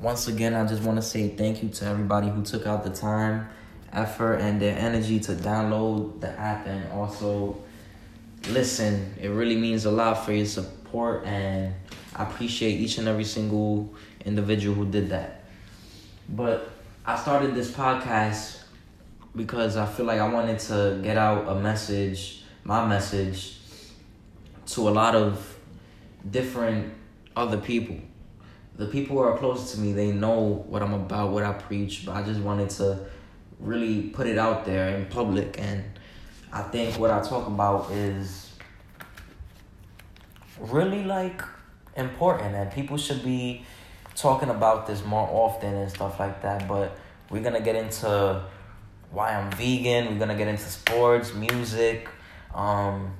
once again, I just want to say thank you to everybody who took out the time, effort, and their energy to download the app and also listen. It really means a lot for your support, and I appreciate each and every single individual who did that. But I started this podcast because I feel like I wanted to get out a message, my message, to a lot of different other people. The people who are close to me, they know what I'm about, what I preach, but I just wanted to really put it out there in public. And I think what I talk about is really like important, and people should be talking about this more often and stuff like that. But we're gonna get into why I'm vegan, we're gonna get into sports, music, um,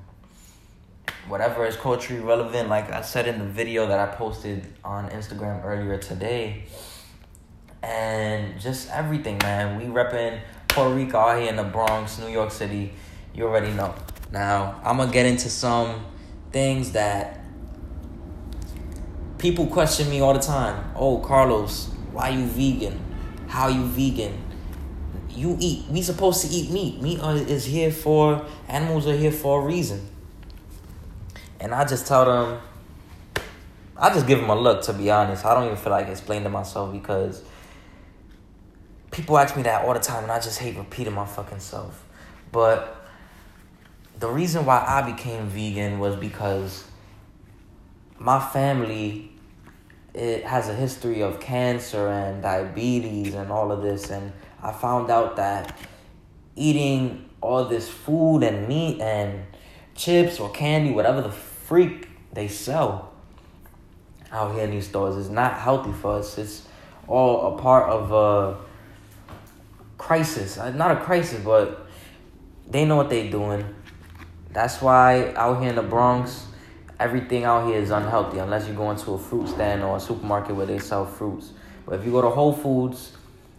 whatever is culturally relevant. Like I said in the video that I posted on Instagram earlier today, and just everything, man. We repping Puerto Rico out here in the Bronx, New York City. You already know. Now I'm gonna get into some things that people question me all the time. Oh, Carlos, why you vegan? How you vegan? You eat. We supposed to eat meat. Meat is here for animals are here for a reason. And I just tell them, I just give them a look. To be honest, I don't even feel like explaining myself because people ask me that all the time, and I just hate repeating my fucking self. But the reason why I became vegan was because my family it has a history of cancer and diabetes and all of this and I found out that eating all this food and meat and chips or candy, whatever the freak they sell out here in these stores is not healthy for us. It's all a part of a crisis. Uh, not a crisis, but they know what they're doing. That's why out here in the Bronx, everything out here is unhealthy unless you go into a fruit stand or a supermarket where they sell fruits. But if you go to Whole Foods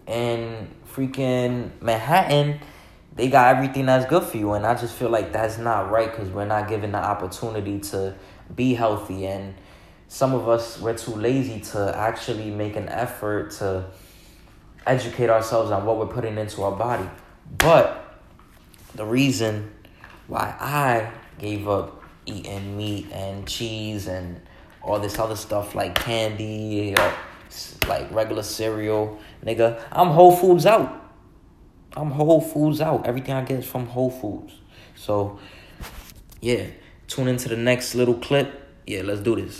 in freaking Manhattan, they got everything that's good for you. And I just feel like that's not right because we're not given the opportunity to be healthy. And some of us, we're too lazy to actually make an effort to educate ourselves on what we're putting into our body. But the reason why I gave up eating meat and cheese and all this other stuff like candy like regular cereal, nigga, I'm Whole Foods out. I'm Whole Foods out. Everything I get is from Whole Foods. So, yeah, tune into the next little clip. Yeah, let's do this.